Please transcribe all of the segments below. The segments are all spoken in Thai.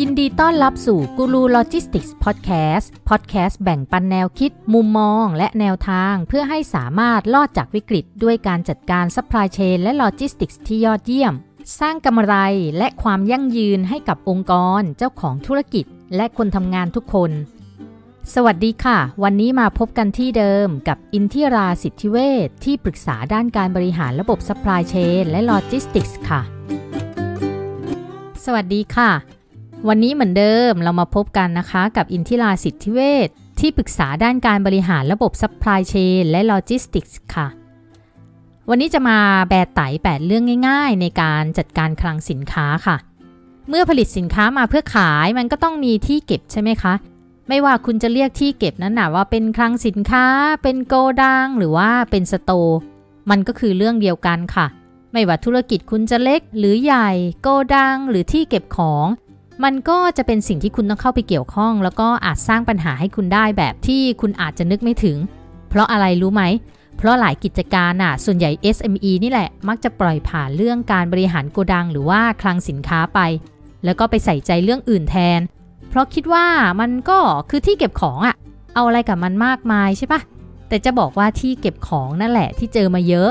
ยินดีต้อนรับสู่กูรูโลจิสติกส์พอดแคสต์พอดแคสต์แบ่งปันแนวคิด มุมมอง และแนวทาง เพื่อให้สามารถรอดจากวิกฤต ด้วยการจัดการ supply chain และโลจิสติกส์ที่ยอดเยี่ยม สร้างกำไรและความยั่งยืนให้กับองค์กร เจ้าของธุรกิจ และคนทำงานทุกคน สวัสดีค่ะ วันนี้มาพบกันที่เดิมกับอินทิราสิทธิเวชที่ปรึกษาด้านการบริหารระบบซัพพลายเชนและโลจิสติกส์ค่ะ สวัสดีค่ะ วันนี้เหมือนเดิมเรามาพบกันนะคะกับอินทิราสิทธิเวชที่ปรึกษาด้านการบริหารระบบ supply chain และโลจิสติกส์ค่ะ วันนี้จะมาแบไต๋ 8เรื่องง่ายๆ ในการจัดการคลังสินค้าค่ะ เมื่อผลิตสินค้ามาเพื่อขายมันก็ต้องมีที่เก็บใช่ไหมคะ ไม่ว่าคุณจะเรียกที่เก็บนั้นนะว่าเป็นคลังสินค้า เป็นโกดังหรือว่าเป็นสโตร์มันก็คือเรื่องเดียวกันค่ะ ไม่ว่าธุรกิจคุณจะเล็กหรือใหญ่ โกดังหรือที่เก็บของ มันก็จะเป็นสิ่งที่คุณต้องเข้าไปเกี่ยวข้อง แล้วก็อาจสร้างปัญหาให้คุณได้แบบที่คุณอาจจะนึกไม่ถึง เพราะอะไรรู้ไหม เพราะหลายกิจการน่ะ ส่วนใหญ่ SME นี่แหละ มักจะปล่อยผ่านเรื่องการบริหารโกดัง หรือว่าคลังสินค้าไป แล้วก็ไปใส่ใจเรื่องอื่นแทน เพราะคิดว่ามันก็คือที่เก็บของอะเอาอะไรกับมันมากมายใช่ปะแต่จะบอกว่าที่เก็บของนั่นแหละที่เจอมาเยอะ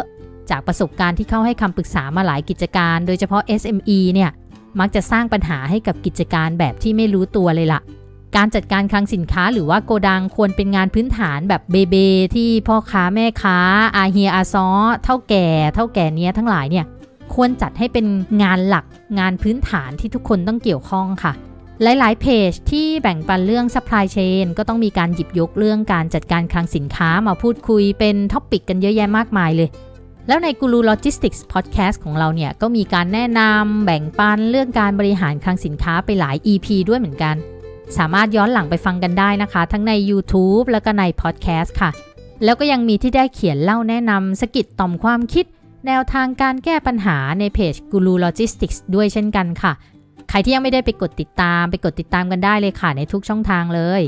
จากประสบการณ์ที่เข้าให้คำปรึกษามาหลายกิจการ โดยเฉพาะ SME เนี่ย มักจะสร้างปัญหาให้กับกิจการแบบที่ไม่รู้ตัวเลยละ่ะ การจัดการคลังสินค้าหรือว่าโกดังควรเป็นงานพื้นฐานแบบเบเบที่พ่อค้าแม่ค้า อาเฮียอาซอเท่าแก่ เท่าแก่เนี้ยทั้งหลายเนี่ยควรจัดให้เป็นงานหลักงานพื้นฐานที่ทุกคนต้องเกี่ยวข้องค่ะ หลาย ๆ เพจที่แบ่งปันเรื่อง supply chain ก็ต้องมีการหยิบยกเรื่องการจัดการคลังสินค้ามาพูดคุยเป็น topic กันเยอะแยะมากมายเลย แล้วในกูรูโลจิสติกส์พอดแคสต์ของเราเนี่ย ก็มีการแนะนำแบ่งปันเรื่องการบริหารคลังสินค้าไปหลาย EP ด้วยเหมือนกัน สามารถย้อนหลังไปฟังกันได้นะคะ ทั้งใน YouTube แล้วก็ในพอดแคสต์ค่ะ แล้วก็ยังมีที่ได้เขียนเล่าแนะนำสะกิดต่อมความคิด แนวทางการแก้ปัญหาในเพจ Guru Logistics ด้วยเช่นกันค่ะ ใครที่ยังไม่ได้ไปกดติดตาม ไปกดติดตามกันได้เลยค่ะในทุกช่องทางเลย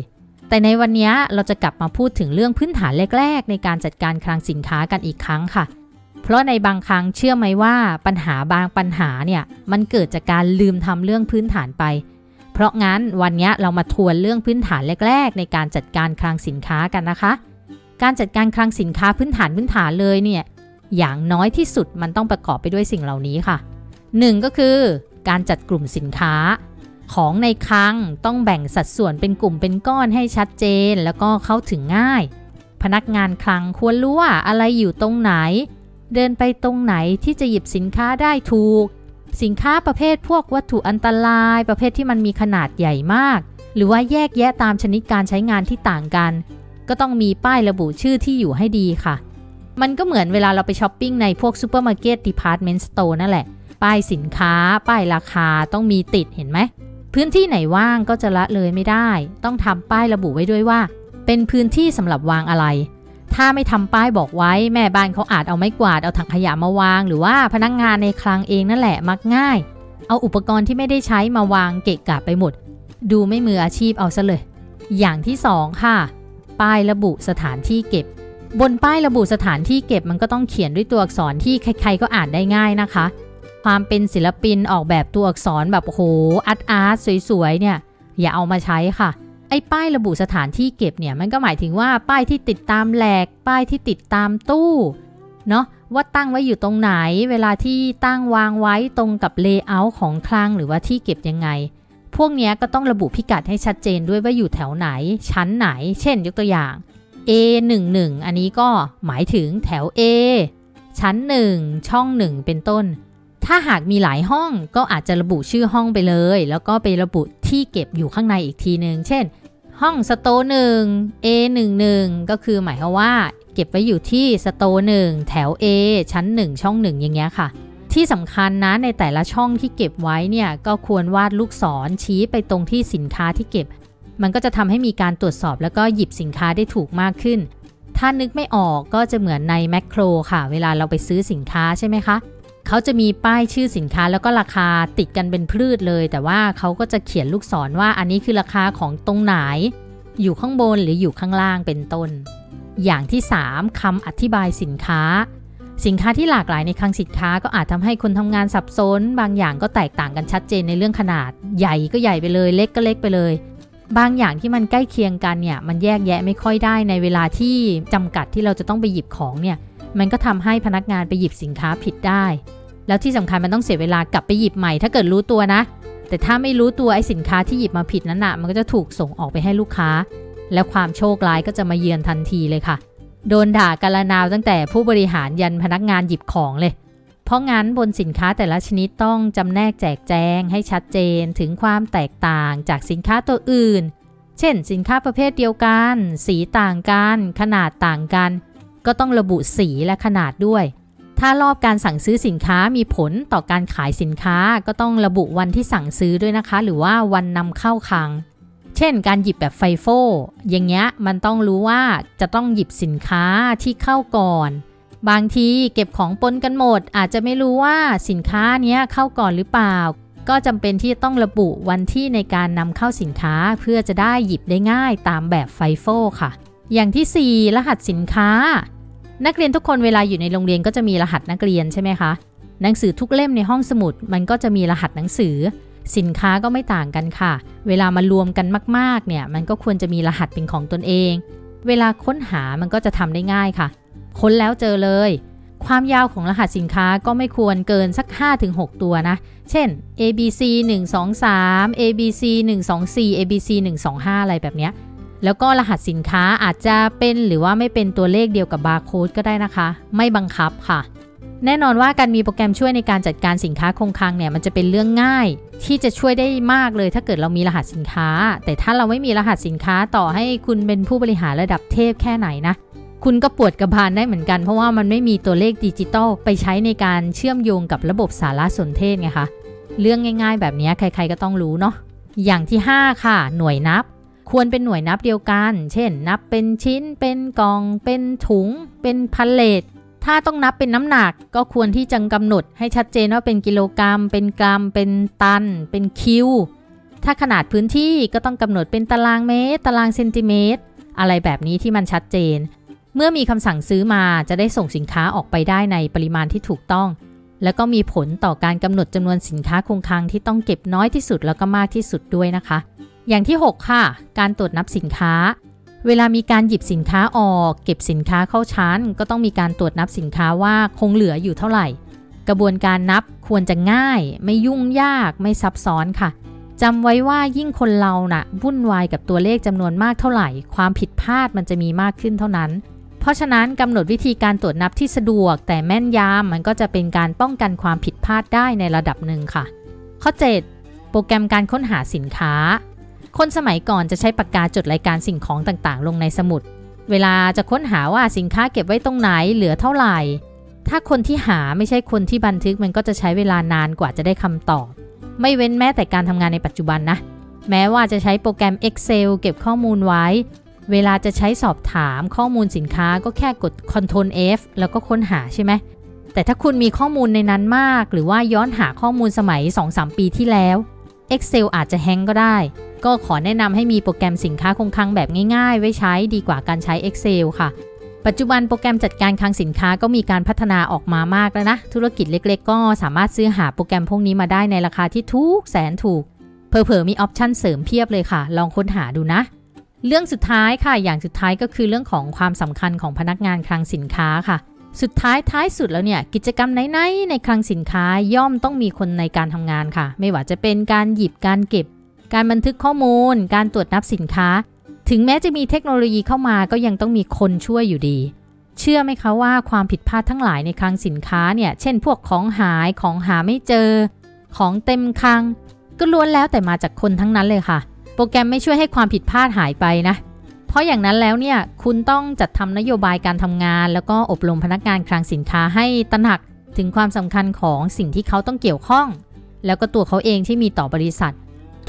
แต่ในวันนี้เราจะกลับมาพูดถึงเรื่องพื้นฐานแรก ๆ ในการจัดการคลังสินค้ากันอีกครั้งค่ะ เพราะในบางครั้งเชื่อไหมว่าปัญหาบางปัญหาเนี่ยมันเกิดจากการลืมทำเรื่องพื้นฐานไป เพราะงั้นวันนี้เรามาทวนเรื่องพื้นฐานแรก ๆ ในการจัดการคลังสินค้ากันนะคะ การจัดการคลังสินค้าพื้นฐานพื้นฐานเลยเนี่ยอย่างน้อยที่สุดมันต้องประกอบไปด้วยสิ่งเหล่านี้ค่ะ 1. ก็คือ การจัดกลุ่มสินค้า ของในคลังต้องแบ่งสัดส่วนเป็นกลุ่มเป็นก้อนให้ชัดเจน แล้วก็เข้าถึงง่าย พนักงานคลังควรรู้ว่าอะไรอยู่ตรงไหน เดินไปตรงไหนที่จะหยิบสินค้าได้ถูก สินค้าประเภทพวกวัตถุอันตราย ประเภทที่มันมีขนาดใหญ่มาก หรือว่าแยกแยะตามชนิดการใช้งานที่ต่างกัน ก็ต้องมีป้ายระบุชื่อที่อยู่ให้ดีค่ะ มันก็เหมือนเวลาเราไปช้อปปิ้งในพวกซูเปอร์มาร์เก็ต department store นั่นแหละ ป้ายสินค้า ป้ายราคาต้องมีติดเห็นไหมพื้นที่ไหนว่างก็จะละเลยไม่ได้ ต้องทำป้ายระบุไว้ด้วยว่า เป็นพื้นที่สำหรับวางอะไร ถ้าไม่ทำป้ายบอกไว้แม่บ้านเขาอาจเอาไม้กวาดเอาถังขยะมาวาง หรือว่าพนักงานในคลังเองนั่นแหละมักง่าย เอาอุปกรณ์ที่ไม่ได้ใช้มาวางเกะกะไปหมด ดูไม่มืออาชีพเอาซะเลย อย่างที่สองค่ะ ป้ายระบุสถานที่เก็บ บนป้ายระบุสถานที่เก็บมันก็ต้องเขียนด้วยตัวอักษรที่ใครๆก็อ่านได้ง่ายนะคะ ความเป็นศิลปินออกแบบตัวอักษรแบบโหอาร์ตอาร์ตสวยๆเนี่ยอย่าเอามาใช้ค่ะ ไอ้ป้ายระบุสถานที่เก็บเนี่ยมันก็หมายถึงว่าป้ายที่ติดตามแหลก ป้ายที่ติดตามตู้เนาะว่าตั้งไว้อยู่ตรงไหน เวลาที่ตั้งวางไว้ตรงกับ layout ของคลังหรือว่าที่เก็บยังไง พวกนี้ก็ต้องระบุพิกัดให้ชัดเจนด้วยว่าอยู่แถวไหน ชั้นไหน เช่น ยกตัวอย่าง A11 อันนี้ก็หมายถึงแถว A ชั้น 1 ช่อง 1 เป็นต้น ถ้าหากมีหลายห้องก็อาจจะระบุชื่อห้องไปเลย แล้วก็ไประบุ ที่เก็บอยู่ข้างในอีกทีหนึ่งเช่น ห้อง store หนึ่ง A11 ก็คือหมายความว่า เก็บไว้อยู่ที่สโตหนึ่งแถว A ชั้น 1 ช่อง 1 อย่างเงี้ยค่ะ ที่สำคัญนะในแต่ละช่องที่เก็บไว้เนี่ยก็ควรวาดลูกศรชี้ไปตรงที่สินค้าที่เก็บ มันก็จะทำให้มีการตรวจสอบแล้วก็หยิบสินค้าได้ถูกมากขึ้นถ้านึกไม่ออกก็จะเหมือนในแมคโครค่ะ เวลาเราไปซื้อสินค้าใช่ไหมคะ เขาจะมีป้ายชื่อสินค้าแล้วก็ราคาติดกันเป็นพืชเลย แต่ว่าเขาก็จะเขียนลูกศรว่าอันนี้คือราคาของตรงไหน อยู่ข้างบนหรืออยู่ข้างล่างเป็นต้น อย่างที่ 3คำอธิบายสินค้า สินค้าที่หลากหลายในคลังสินค้าก็อาจทำให้คนทำงานสับสน บางอย่างก็แตกต่างกันชัดเจนในเรื่องขนาด ใหญ่ก็ใหญ่ไปเลย เล็กก็เล็กไปเลย บางอย่างที่มันใกล้เคียงกันเนี่ยมันแยกแยะไม่ค่อยได้ในเวลาที่จำกัดที่เราจะต้องไปหยิบของเนี่ยมันก็ทำให้พนักงานไปหยิบสินค้าผิดได้ แล้วที่สำคัญมันต้องเสียเวลากลับไปหยิบใหม่ ถ้าเกิดรู้ตัวนะ แต่ถ้าไม่รู้ตัวไอ้สินค้าที่หยิบมาผิดนั้นนะมันก็จะถูกส่งออกไปให้ลูกค้า แล้วความโชคร้ายก็จะมาเยือนทันทีเลยค่ะ โดนด่ากันละนาวตั้งแต่ผู้บริหารยันพนักงานหยิบของเลย เพราะงั้นบนสินค้าแต่ละชนิดต้องจำแนกแจกแจงให้ชัดเจนถึงความแตกต่างจากสินค้าตัวอื่น เช่น สินค้าประเภทเดียวกัน สีต่างกัน ขนาดต่างกัน ก็ต้องระบุสีและขนาดด้วย ถ้ารอบการสั่งซื้อสินค้ามีผลต่อการขายสินค้าก็ต้องระบุวันที่สั่งซื้อด้วยนะคะ หรือว่าวันนำเข้าคลัง เช่น การหยิบแบบไฟโฟอย่างเงี้ยมันต้องรู้ว่าจะต้องหยิบสินค้าที่เข้าก่อน บางทีเก็บของปนกันหมด อาจจะไม่รู้ว่าสินค้าเนี้ยเข้าก่อนหรือเปล่า ก็จำเป็นที่จะต้องระบุวันที่ในการนำเข้าสินค้าเพื่อจะได้หยิบได้ง่ายตามแบบไฟโฟค่ะ อย่างที่ 4 รหัสสินค้า นักเรียนทุกคนเวลาอยู่ในโรงเรียนก็จะมีรหัสนักเรียนใช่ไหมคะ หนังสือทุกเล่มในห้องสมุด มันก็จะมีรหัสหนังสือ สินค้าก็ไม่ต่างกันค่ะ เวลามารวมกันมากๆ เนี่ย มันก็ควรจะมีรหัสเป็นของตนเอง เวลาค้นหามันก็จะทำได้ง่ายค่ะ ค้นแล้วเจอเลย ความยาวของรหัสสินค้าก็ไม่ควรเกินสัก 5-6 ตัวนะ เช่น ABC 123 ABC 124 ABC 125 อะไรแบบเนี้ย แล้วก็รหัสสินค้าอาจจะเป็นหรือว่าไม่เป็นตัวเลขเดียวกับบาร์โค้ดก็ได้นะคะ ไม่บังคับค่ะ แน่นอนว่าการมีโปรแกรมช่วยในการจัดการสินค้าคงคลังเนี่ยมันจะเป็นเรื่องง่าย ที่จะช่วยได้มากเลยถ้าเกิดเรามีรหัสสินค้า แต่ถ้าเราไม่มีรหัสสินค้าต่อให้คุณเป็นผู้บริหารระดับเทพแค่ไหนนะคุณก็ปวดกระบาลได้เหมือนกัน เพราะว่ามันไม่มีตัวเลขดิจิตอลไปใช้ในการเชื่อมโยงกับระบบสารสนเทศไงคะเรื่องง่าย ๆ แบบนี้ใคร ๆก็ต้องรู้เนาะอย่างที่ 5 ค่ะ หน่วยนับ ควรเป็นหน่วยนับเดียวกัน เช่น นับเป็นชิ้น เป็นกล่อง เป็นถุง เป็นพันเลทถ้าต้องนับเป็นน้ำหนักก็ควรที่จะกำหนดให้ชัดเจนว่าเป็นกิโลกรัม เป็นกรัม เป็นตัน เป็นคิว ถ้าขนาดพื้นที่ก็ต้องกำหนดเป็นตารางเมตร ตารางเซนติเมตร อะไรแบบนี้ที่มันชัดเจน เมื่อมีคำสั่งซื้อมาจะได้ส่งสินค้าออกไปได้ในปริมาณที่ถูกต้อง แล้วก็มีผลต่อการกำหนดจำนวนสินค้าคงคลังที่ต้องเก็บน้อยที่สุดแล้วก็มากที่สุดด้วยนะคะ อย่างที่ 6 ค่ะ การตรวจนับสินค้า เวลามีการหยิบสินค้าออก เก็บสินค้าเข้าชั้น ก็ต้องมีการตรวจนับสินค้าว่าคงเหลืออยู่เท่าไหร่ กระบวนการนับควรจะง่าย ไม่ยุ่งยากไม่ซับซ้อนค่ะจำไว้ว่ายิ่งคนเรานะ่ะวุ่นวายกับตัวเลขจำนวนมากเท่าไหร่ ความผิดพลาดมันจะมีมากขึ้นเท่านั้น เพราะฉะนั้นกำหนดวิธีการตรวจนับที่สะดวก แต่แม่นยำมันก็จะเป็นการป้องกันความผิดพลาดได้ในระดับหนึ่งค่ะ ข้อ 7 โปรแกรมการค้นหาสินค้า คนสมัยก่อนจะใช้ปากกาจดรายการสิ่งของต่างๆ ลงในสมุด เวลาจะค้นหาว่าสินค้าเก็บไว้ตรงไหนเหลือเท่าไหร่ ถ้าคนที่หาไม่ใช่คนที่บันทึกมันก็จะใช้เวลานานกว่าจะได้คำตอบ ไม่เว้นแม้แต่การทำงานในปัจจุบันนะ แม้ว่าจะใช้โปรแกรม Excel เก็บข้อมูลไว้ เวลาจะใช้สอบถามข้อมูลสินค้าก็แค่กด Ctrl F แล้วก็ค้นหาใช่ไหมแต่ถ้าคุณมีข้อมูลในนั้นมาก หรือว่าย้อนหาข้อมูลสมัย 2-3 ปีที่แล้ว Excel อาจจะแฮงก็ได้ ก็ขอแนะนำให้มีโปรแกรมสินค้าคงคลังแบบง่ายๆ ไว้ใช้ดีกว่าการใช้ Excel ค่ะ ปัจจุบันโปรแกรมจัดการคลังสินค้าก็มีการพัฒนาออกมามากแล้วนะ ธุรกิจเล็กๆ ก็สามารถซื้อหาโปรแกรมพวกนี้มาได้ในราคาที่ถูกแสนถูก เผลอๆมีออปชั่นเสริมเพียบเลยค่ะ ลองค้นหาดูนะ เรื่องสุดท้ายค่ะ อย่างสุดท้ายก็คือเรื่องของความสำคัญของพนักงานคลังสินค้าค่ะสุดท้ายท้ายสุดแล้วเนี่ยกิจกรรมไหนๆในคลังสินค้าย่อมต้องมีคนในการทำงานค่ะ ไม่ว่าจะเป็นการหยิบการเก็บ การบันทึกข้อมูล การตรวจนับสินค้า ถึงแม้จะมีเทคโนโลยีเข้ามาก็ยังต้องมีคนช่วยอยู่ดี เชื่อไหมคะว่าความผิดพลาดทั้งหลายในคลังสินค้าเนี่ย เช่น พวกของหายของหาไม่เจอ ของเต็มคลัง ก็ล้วนแล้วแต่มาจากคนทั้งนั้นเลยค่ะ โปรแกรมไม่ช่วยให้ความผิดพลาดหายไปนะ เพราะอย่างนั้นแล้วเนี่ยคุณต้องจัดทำนโยบายการทำงาน แล้วก็อบรมพนักงานคลังสินค้าให้ตระหนักถึงความสำคัญของสิ่งที่เขาต้องเกี่ยวข้อง แล้วก็ตัวเขาเองที่มีต่อบริษัท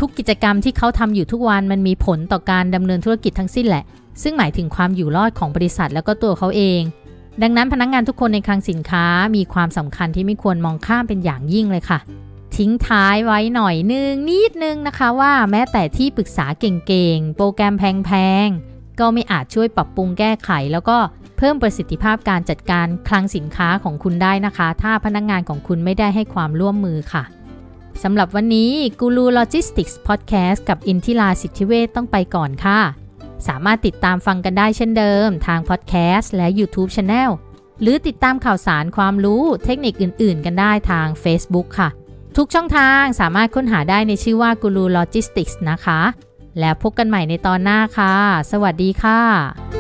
ทุกกิจกรรมที่เขาทำอยู่ทุกวันมันมีผลต่อการดำเนินธุรกิจทั้งสิ้นแหละ ซึ่งหมายถึงความอยู่รอดของบริษัทแล้วก็ตัวเขาเอง ดังนั้นพนักงานทุกคนในคลังสินค้ามีความสำคัญที่ไม่ควรมองข้ามเป็นอย่างยิ่งเลยค่ะ ทิ้งท้ายไว้หน่อยนึงนิดนึงนะคะว่าแม้แต่ที่ปรึกษาเก่งๆ โปรแกรมแพงๆ ก็ไม่อาจช่วยปรับปรุงแก้ไข แล้วก็เพิ่มประสิทธิภาพการจัดการคลังสินค้าของคุณได้นะคะ ถ้าพนักงานของคุณไม่ได้ให้ความร่วมมือค่ะ สำหรับวันนี้กูรูโลจิสติกส์พอดแคสต์กับอินทิราสิทธิเวชต้องไปก่อนค่ะ สามารถติดตามฟังกันได้เช่นเดิม ทางพอดแคสต์และ YouTube Channel หรือติดตามข่าวสารความรู้เทคนิคอื่น ๆ กันได้ทาง Facebook ค่ะ ทุกช่องทางสามารถค้นหาได้ในชื่อว่ากูรูโลจิสติกส์นะคะ แล้วพบกันใหม่ในตอนหน้าค่ะ สวัสดีค่ะ